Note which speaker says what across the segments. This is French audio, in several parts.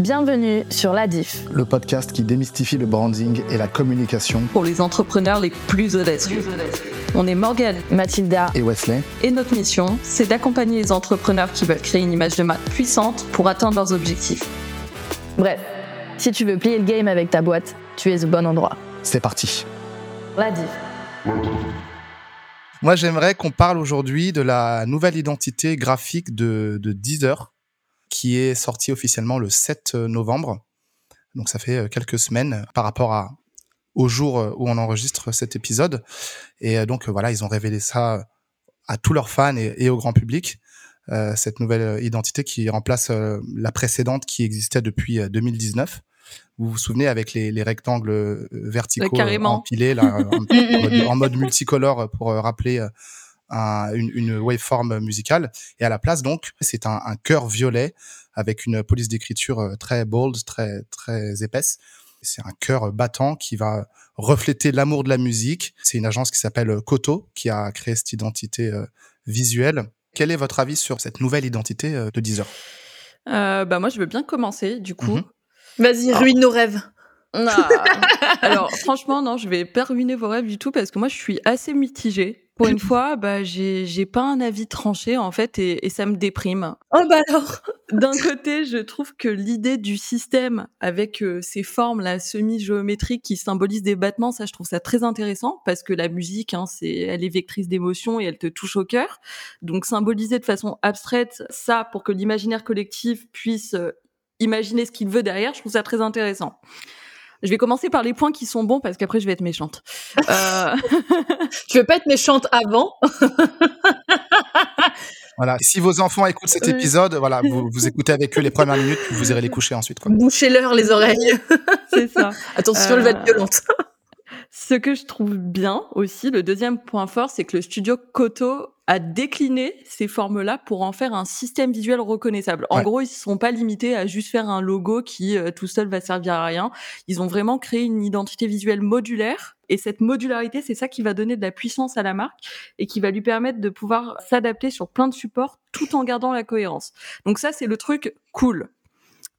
Speaker 1: Bienvenue sur La Diff,
Speaker 2: le podcast qui démystifie le branding et la communication
Speaker 3: pour les entrepreneurs les plus audacieux. On est Morgane,
Speaker 1: Mathilda
Speaker 2: et Wesley.
Speaker 3: Et notre mission, c'est d'accompagner les entrepreneurs qui veulent créer une image de marque puissante pour atteindre leurs objectifs.
Speaker 1: Bref, si tu veux plier le game avec ta boîte, tu es au bon endroit.
Speaker 2: C'est parti.
Speaker 1: La Diff.
Speaker 2: Moi, j'aimerais qu'on parle aujourd'hui de la nouvelle identité graphique de, de Deezer qui est sorti officiellement le 7 novembre. Donc ça fait euh, quelques semaines par rapport à, au jour euh, où on enregistre cet épisode. Et euh, donc voilà, ils ont révélé ça à tous leurs fans et, au grand public. Euh, cette nouvelle identité qui remplace la précédente qui existait depuis 2019. Vous vous souvenez avec les, les rectangles verticaux empilés là, en, mode, en, mode, multicolore pour rappeler une, une, waveform musicale. Et à la place, donc, c'est un, un cœur violet avec une police d'écriture euh, très bold, très, très épaisse. C'est un cœur battant qui va refléter l'amour de la musique. C'est une agence qui s'appelle Koto qui a créé cette identité euh, visuelle. Quel est votre avis sur cette nouvelle identité euh, de Deezer?
Speaker 3: Euh, bah moi, je veux bien commencer, du coup. Mhm.
Speaker 4: Vas-y, ruine nos rêves.
Speaker 3: alors, franchement, non, je vais pas ruiner vos rêves du tout parce que moi, je suis assez mitigée pour une fois, bah, j'ai, pas un avis tranché en fait et, ça me déprime.
Speaker 4: Oh bah alors
Speaker 3: D'un côté, je trouve que l'idée du système avec euh, ces formes là semi-géométriques qui symbolisent des battements, ça je trouve ça très intéressant parce que la musique, hein, c'est, elle est vectrice d'émotions et elle te touche au cœur. Donc symboliser de façon abstraite ça pour que l'imaginaire collectif puisse euh, imaginer ce qu'il veut derrière, je trouve ça très intéressant. Je vais commencer par les points qui sont bons parce qu'après je vais être méchante.
Speaker 4: Euh... tu veux pas être méchante avant
Speaker 2: Voilà. Si vos enfants écoutent cet épisode, voilà, vous, vous écoutez avec eux les premières minutes, puis vous irez les coucher ensuite.
Speaker 4: Bouchez-leur les oreilles.
Speaker 3: C'est ça.
Speaker 4: Attention, elle va être violente.
Speaker 3: Ce que je trouve bien aussi, le deuxième point fort, c'est que le studio Koto a décliné ces formes-là pour en faire un système visuel reconnaissable. En gros, ils ne sont pas limités à juste faire un logo qui euh, tout seul va servir à rien. Ils ont vraiment créé une identité visuelle modulaire. Et cette modularité, c'est ça qui va donner de la puissance à la marque et qui va lui permettre de pouvoir s'adapter sur plein de supports tout en gardant la cohérence. Donc ça, c'est le truc cool.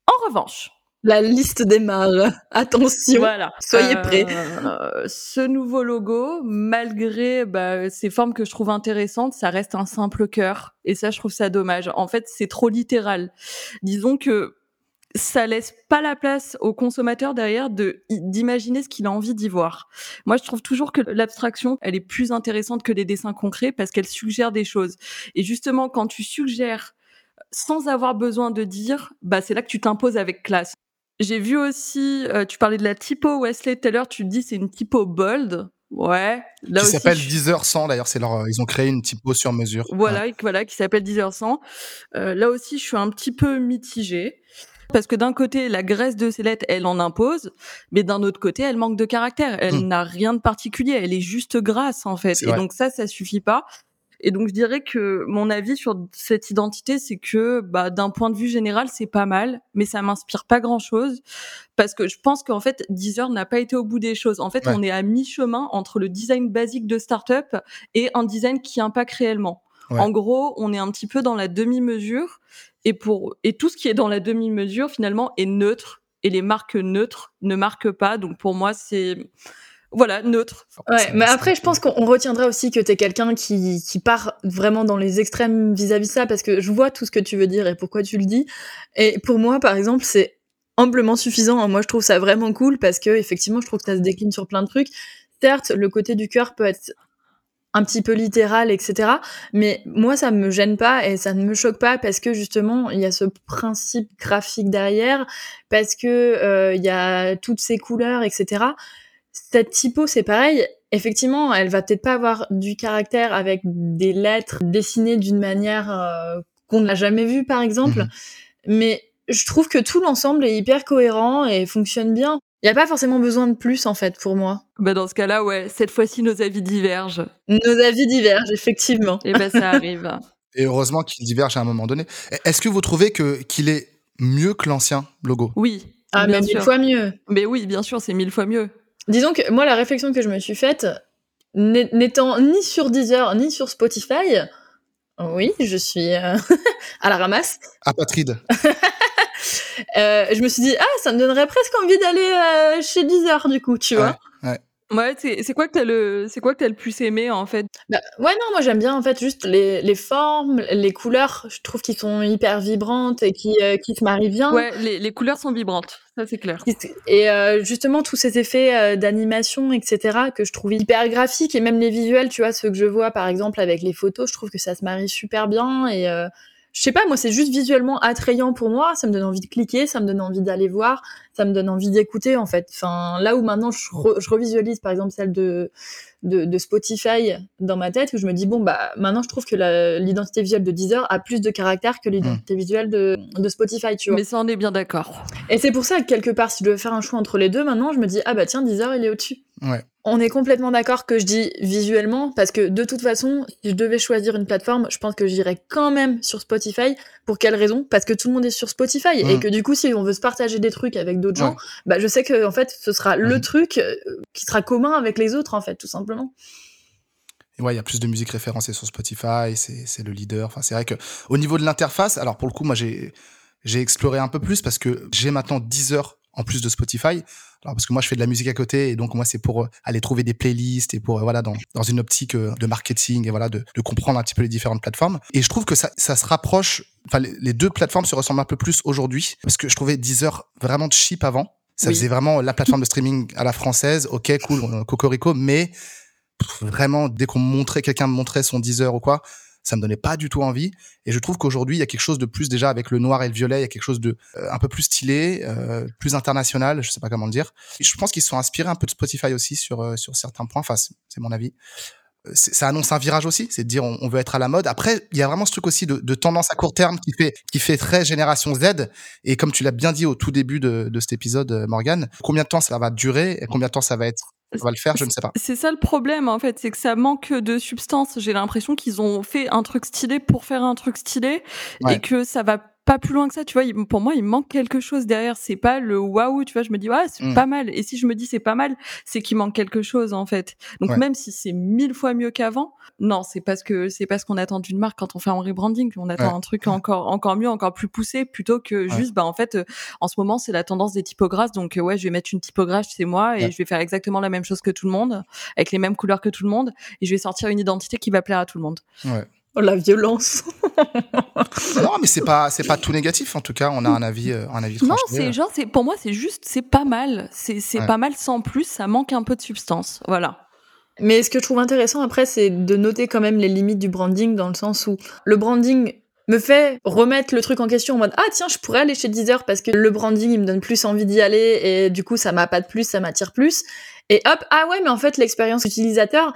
Speaker 3: En revanche,
Speaker 4: la liste démarre. Attention. Voilà. Soyez prêts.
Speaker 3: Euh, ce nouveau logo, malgré bah, ces formes que je trouve intéressantes, ça reste un simple cœur. Et ça, je trouve ça dommage. En fait, c'est trop littéral. Disons que ça laisse pas la place au consommateur derrière de d'imaginer ce qu'il a envie d'y voir. Moi, je trouve toujours que l'abstraction, elle est plus intéressante que les dessins concrets parce qu'elle suggère des choses. Et justement, quand tu suggères sans avoir besoin de dire, bah c'est là que tu t'imposes avec classe. J'ai vu aussi, euh, tu parlais de la typo Wesley tout à l'heure, tu dis c'est une typo bold. Ouais.
Speaker 2: Là qui s'appelle 10h100 d'ailleurs, c'est leur, ils ont créé une typo sur mesure.
Speaker 3: Voilà, voilà, qui s'appelle 10h100. Euh, là aussi, je suis un petit peu mitigée. Parce que d'un côté, la graisse de ces lettres, elle en impose, mais d'un autre côté, elle manque de caractère. Elle hmm. n'a rien de particulier. Elle est juste grasse, en fait. Et donc ça, ça suffit pas. Et donc je dirais que mon avis sur cette identité, c'est que bah, d'un point de vue général, c'est pas mal, mais ça m'inspire pas grand-chose parce que je pense qu'en fait Deezer n'a pas été au bout des choses. En fait, on est à mi-chemin entre le design basique de startup et un design qui impacte réellement. En gros, on est un petit peu dans la demi-mesure et pour et tout ce qui est dans la demi-mesure finalement est neutre et les marques neutres ne marquent pas. Donc pour moi, c'est voilà, neutre.
Speaker 4: Ouais, mais après, je pense qu'on retiendra aussi que t'es quelqu'un qui, qui part vraiment dans les extrêmes vis-à-vis de ça, parce que je vois tout ce que tu veux dire et pourquoi tu le dis. Et pour moi, par exemple, c'est amplement suffisant. Moi, je trouve ça vraiment cool parce que, effectivement, je trouve que ça se décline sur plein de trucs. Certes, le côté du cœur peut être un petit peu littéral, etc. Mais moi, ça me gêne pas et ça ne me choque pas parce que justement, il y a ce principe graphique derrière, parce que euh, il y a toutes ces couleurs, etc. Cette typo, c'est pareil. Effectivement, elle va peut-être pas avoir du caractère avec des lettres dessinées d'une manière euh, qu'on n'a jamais vue, par exemple. Mhm. Mais je trouve que tout l'ensemble est hyper cohérent et fonctionne bien. Il n'y a pas forcément besoin de plus, en fait, pour moi.
Speaker 3: Bah dans ce cas-là, ouais, cette fois-ci, nos avis divergent.
Speaker 4: Nos avis divergent, effectivement.
Speaker 3: Et ben ça arrive.
Speaker 2: Et heureusement qu'ils divergent à un moment donné. Est-ce que vous trouvez que qu'il est mieux que l'ancien logo?
Speaker 3: Oui.
Speaker 4: Ah, mais mille fois mieux.
Speaker 3: Mais oui, bien sûr, c'est mille fois mieux.
Speaker 4: Disons que moi, la réflexion que je me suis faite, n'étant ni sur Deezer ni sur Spotify, oui, je suis euh, à la ramasse.
Speaker 2: Apatride.
Speaker 4: Euh, je me suis dit, ah, ça me donnerait presque envie d'aller euh, chez Deezer, du coup, tu vois.
Speaker 3: Ouais, c'est quoi que t'as le c'est quoi que le plus aimé en fait?
Speaker 4: Bah, Ouais, non, moi j'aime bien en fait juste les, les formes, les couleurs. Je trouve qu'ils sont hyper vibrantes et qui euh, qui se marient bien.
Speaker 3: Ouais, les, les couleurs sont vibrantes, ça c'est clair.
Speaker 4: Et euh, justement tous ces effets euh, d'animation, etc. que je trouve hyper graphiques et même les visuels, tu vois, ceux que je vois par exemple avec les photos, je trouve que ça se marie super bien et je sais pas, moi, c'est juste visuellement attrayant pour moi. Ça me donne envie de cliquer, ça me donne envie d'aller voir, ça me donne envie d'écouter, en fait. Enfin, là où maintenant je, je revisualise, par exemple, celle de, de, de, Spotify dans ma tête, où je me dis, bon, bah, maintenant je trouve que l'identité visuelle de Deezer a plus de caractère que l'identité mmh. visuelle de, de Spotify, tu vois.
Speaker 3: Mais ça, on est bien d'accord.
Speaker 4: Et c'est pour ça que quelque part, si je devais faire un choix entre les deux, maintenant, je me dis, ah bah tiens, Deezer, il est au-dessus.
Speaker 2: Ouais.
Speaker 4: On est complètement d'accord que je dis visuellement, parce que de toute façon, si je devais choisir une plateforme, je pense que j'irais quand même sur Spotify. Pour quelle raison? Parce que tout le monde est sur Spotify et mmh. que du coup, si on veut se partager des trucs avec d'autres gens, bah je sais que en fait, ce sera le mmh. truc euh, qui sera commun avec les autres, en fait, tout simplement.
Speaker 2: Et ouais, il y a plus de musique référencée sur Spotify, c'est le leader. Enfin, c'est vrai que au niveau de l'interface, alors pour le coup, moi j'ai j'ai exploré un peu plus parce que j'ai maintenant 10 heures en plus de Spotify. Alors parce que moi je fais de la musique à côté et donc moi c'est pour euh, aller trouver des playlists et pour euh, voilà dans, dans une optique euh, de marketing et voilà de, de comprendre un petit peu les différentes plateformes. Et je trouve que ça, ça se rapproche. Enfin les deux plateformes se ressemblent un peu plus aujourd'hui parce que je trouvais Deezer vraiment cheap avant. Ça faisait vraiment la plateforme de streaming à la française. Ok cool cocorico mais vraiment dès qu'on montrait quelqu'un montrait son Deezer ou quoi ça me donnait pas du tout envie. Et je trouve qu'aujourd'hui, il y a quelque chose de plus déjà avec le noir et le violet, il y a quelque chose de euh, un peu plus stylé, euh, plus international, je sais pas comment le dire. je pense qu'ils se sont inspirés un peu de Spotify aussi sur euh, sur certains points. Enfin, c'est mon avis. Ça annonce un virage aussi, c'est de dire on, veut être à la mode. Après, il y a vraiment ce truc aussi de, de, tendance à court terme qui fait qui fait très génération Z. Et comme tu l'as bien dit au tout début de, de cet épisode, Morgan, combien de temps ça va durer et combien de temps ça va être on va le faire, je ne sais pas.
Speaker 3: C'est ça le problème en fait, c'est que ça manque de substance. J'ai l'impression qu'ils ont fait un truc stylé pour faire un truc stylé et que ça va pas plus loin que ça, tu vois. Pour moi, il manque quelque chose derrière. C'est pas le waouh, tu vois. Je me dis, ouais, c'est mmh. pas mal. Et si je me dis c'est pas mal, c'est qu'il manque quelque chose, en fait. Donc, même si c'est mille fois mieux qu'avant, non, c'est parce que c'est parce qu'on attend d'une marque quand on fait un rebranding. On attend un truc encore, encore mieux, encore plus poussé, plutôt que juste, bah, en fait, euh, en ce moment, c'est la tendance des typographes. Donc, euh, ouais, je vais mettre une typographe c'est moi et je vais faire exactement la même chose que tout le monde, avec les mêmes couleurs que tout le monde. Et je vais sortir une identité qui va plaire à tout le monde.
Speaker 2: Ouais.
Speaker 4: Oh, la violence.
Speaker 2: non, mais c'est pas c'est pas tout négatif. En tout cas, on a un avis euh, un avis
Speaker 3: Non, c'est genre c'est pour moi c'est juste c'est pas mal. C'est c'est pas mal sans plus. Ça manque un peu de substance. Voilà.
Speaker 4: Mais ce que je trouve intéressant après, c'est de noter quand même les limites du branding dans le sens où le branding me fait remettre le truc en question en mode ah tiens je pourrais aller chez Deezer parce que le branding il me donne plus envie d'y aller et du coup ça m'a pas de plus ça m'attire plus et hop ah ouais mais en fait l'expérience utilisateur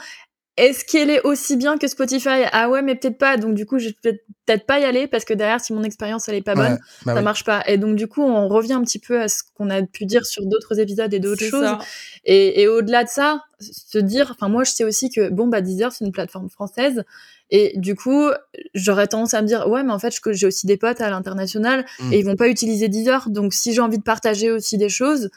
Speaker 4: est-ce qu'elle est aussi bien que Spotify? Ah ouais, mais peut-être pas. Donc du coup, je vais peut-être pas y aller parce que derrière, si mon expérience elle est pas bonne, bah ça marche pas. Et donc du coup, on revient un petit peu à ce qu'on a pu dire sur d'autres épisodes et d'autres choses. Et, et au-delà de ça, se dire, enfin moi, je sais aussi que bon bah Deezer c'est une plateforme française. Et du coup, j'aurais tendance à me dire, ouais, mais en fait, j'ai aussi des potes à l'international mmh. et ils vont pas utiliser Deezer. Donc, si j'ai envie de partager aussi des choses,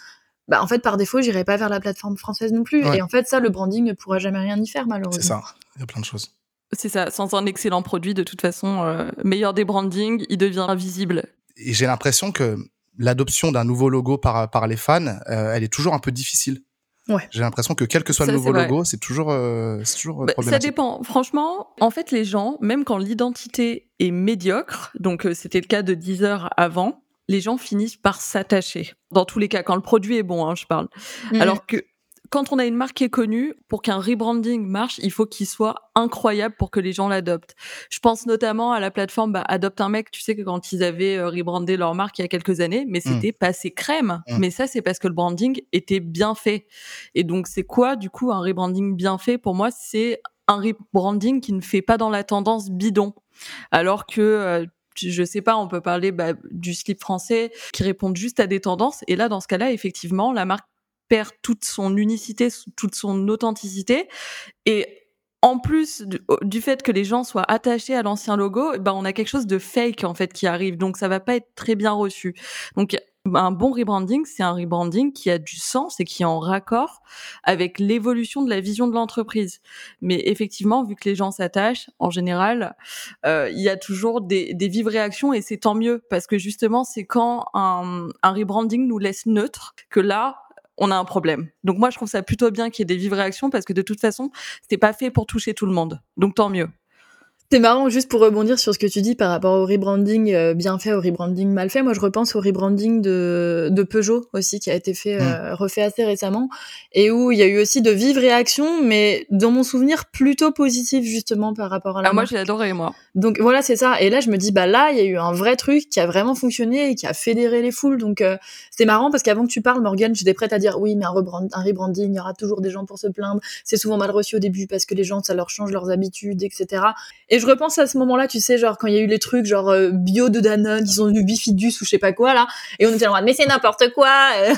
Speaker 4: bah en fait par défaut j'irai pas vers la plateforme française non plus. Et en fait ça le branding ne pourra jamais rien y faire malheureusement.
Speaker 2: C'est ça. Il y a plein de choses.
Speaker 3: C'est ça. Sans un excellent produit de toute façon euh, meilleur des brandings il devient invisible
Speaker 2: et j'ai l'impression que l'adoption d'un nouveau logo par par les fans euh, elle est toujours un peu difficile.
Speaker 4: Ouais.
Speaker 2: J'ai l'impression que quel que soit le nouveau logo, c'est toujours, euh, c'est toujours bah,
Speaker 3: Ça dépend. Franchement, en fait, les gens, même quand l'identité est médiocre, donc c'était le cas de Deezer avant, les gens finissent par s'attacher. Dans tous les cas, quand le produit est bon, hein, je parle. Mm. Alors que quand on a une marque qui est connue, pour qu'un rebranding marche, il faut qu'il soit incroyable pour que les gens l'adoptent. Je pense notamment à la plateforme bah, Adopte un mec. Tu sais que quand ils avaient euh, rebrandé leur marque il y a quelques années, mais mm. c'était passé crème. Mm. Mais ça, c'est parce que le branding était bien fait. Et donc, c'est quoi, du coup, un rebranding bien fait? Pour moi, c'est un rebranding qui ne fait pas dans la tendance bidon. Alors que euh, je sais pas, on peut parler bah, du slip français qui répond juste à des tendances. Et là, dans ce cas-là, effectivement, la marque perd toute son unicité, toute son authenticité. Et en plus du, fait que les gens soient attachés à l'ancien logo, ben on a quelque chose de fake en fait qui arrive, donc ça va pas être très bien reçu. Donc Un bon rebranding, c'est un rebranding qui a du sens et qui est en raccord avec l'évolution de la vision de l'entreprise. Mais effectivement, vu que les gens s'attachent, en général, euh, il y a toujours des, des vives réactions et c'est tant mieux parce que justement, c'est quand un, un rebranding nous laisse neutre que là, on a un problème. Donc moi, je trouve ça plutôt bien qu'il y ait des vives réactions parce que de toute façon, c'était pas fait pour toucher tout le monde. Donc tant mieux.
Speaker 4: C'est marrant, juste pour rebondir sur ce que tu dis par rapport au rebranding euh, bien fait, au rebranding mal fait. Moi, je repense au rebranding de, de Peugeot aussi, qui a été fait, euh, refait assez récemment, et où il y a eu aussi de vives réactions, mais dans mon souvenir, plutôt positives justement par rapport à la.
Speaker 3: Ah, moi, j'ai adoré, moi.
Speaker 4: Donc voilà, c'est ça. Et là, je me dis, bah là, il y a eu un vrai truc qui a vraiment fonctionné et qui a fédéré les foules. Donc euh, c'est marrant parce qu'avant que tu parles, Morgan, j'étais prête à dire oui, mais un, rebrand un rebranding, il y aura toujours des gens pour se plaindre. C'est souvent mal reçu au début parce que les gens, ça leur change leurs habitudes, etc. Et je repense à ce moment-là, tu sais, genre quand il y a eu les trucs genre euh, bio de Danone, ils ont du bifidus ou je sais pas quoi là, et on était en mode mais c'est n'importe quoi. euh.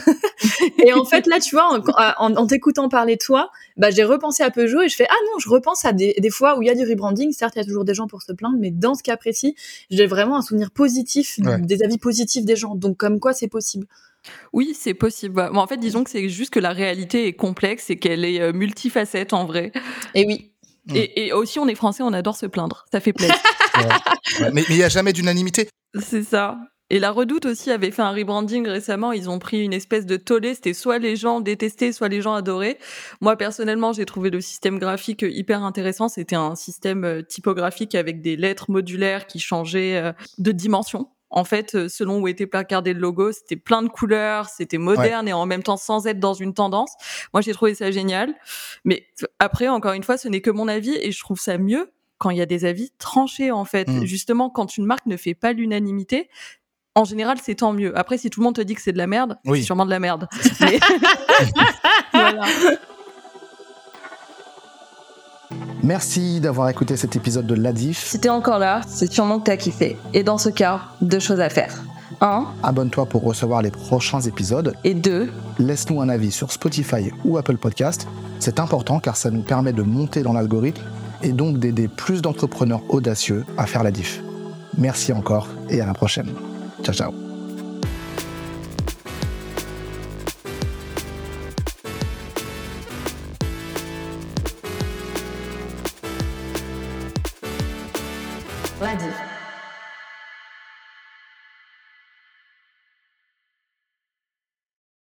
Speaker 4: et en fait là, tu vois, en, en, en t'écoutant parler de toi, bah j'ai repensé à Peugeot et je fais ah non, je repense à des, des fois où il y a du rebranding. Certes, il y a toujours des gens pour se plaindre, mais dans ce cas précis, j'ai vraiment un souvenir positif,
Speaker 2: Ouais.
Speaker 4: des avis positifs des gens. Donc comme quoi c'est possible.
Speaker 3: Oui, c'est possible. Bon, en fait, disons que c'est juste que la réalité est complexe et qu'elle est euh, multifacette en vrai.
Speaker 4: Et oui.
Speaker 2: Mm.
Speaker 3: Et, et aussi, on est français, on adore se plaindre. Ça fait plaisir.
Speaker 2: Ouais. Ouais. Mais il n'y a jamais d'unanimité.
Speaker 3: c'est ça. Et la Redoute aussi avait fait un rebranding récemment. Ils ont pris une espèce de tollé. C'était soit les gens détestaient, soit les gens adoraient. Moi, personnellement, j'ai trouvé le système graphique hyper intéressant. C'était un système euh, typographique avec des lettres modulaires qui changeaient euh, de dimension. En fait, euh, selon où était placardé le logo, c'était plein de couleurs, c'était moderne et en même temps sans être dans une tendance. Moi, j'ai trouvé ça génial. Mais après, encore une fois, ce n'est que mon avis et je trouve ça mieux quand il y a des avis tranchés, en fait.
Speaker 2: Mm.
Speaker 3: Justement, quand une marque ne fait pas l'unanimité, en général, c'est tant mieux. Après, si tout le monde te dit que c'est de la merde,
Speaker 2: Oui.
Speaker 3: c'est sûrement de la merde. Voilà.
Speaker 2: Merci d'avoir écouté cet épisode de l'Adif.
Speaker 1: Si t'es encore là, c'est sûrement que t'as kiffé. Et dans ce cas, deux choses à faire. Un,
Speaker 2: Abonne-toi pour recevoir les prochains épisodes.
Speaker 1: et deux,
Speaker 2: Laisse-nous un avis sur Spotify ou Apple Podcast. C'est important car ça nous permet de monter dans l'algorithme et donc d'aider plus d'entrepreneurs audacieux à faire la diff. Merci encore et à la prochaine. Ciao ciao.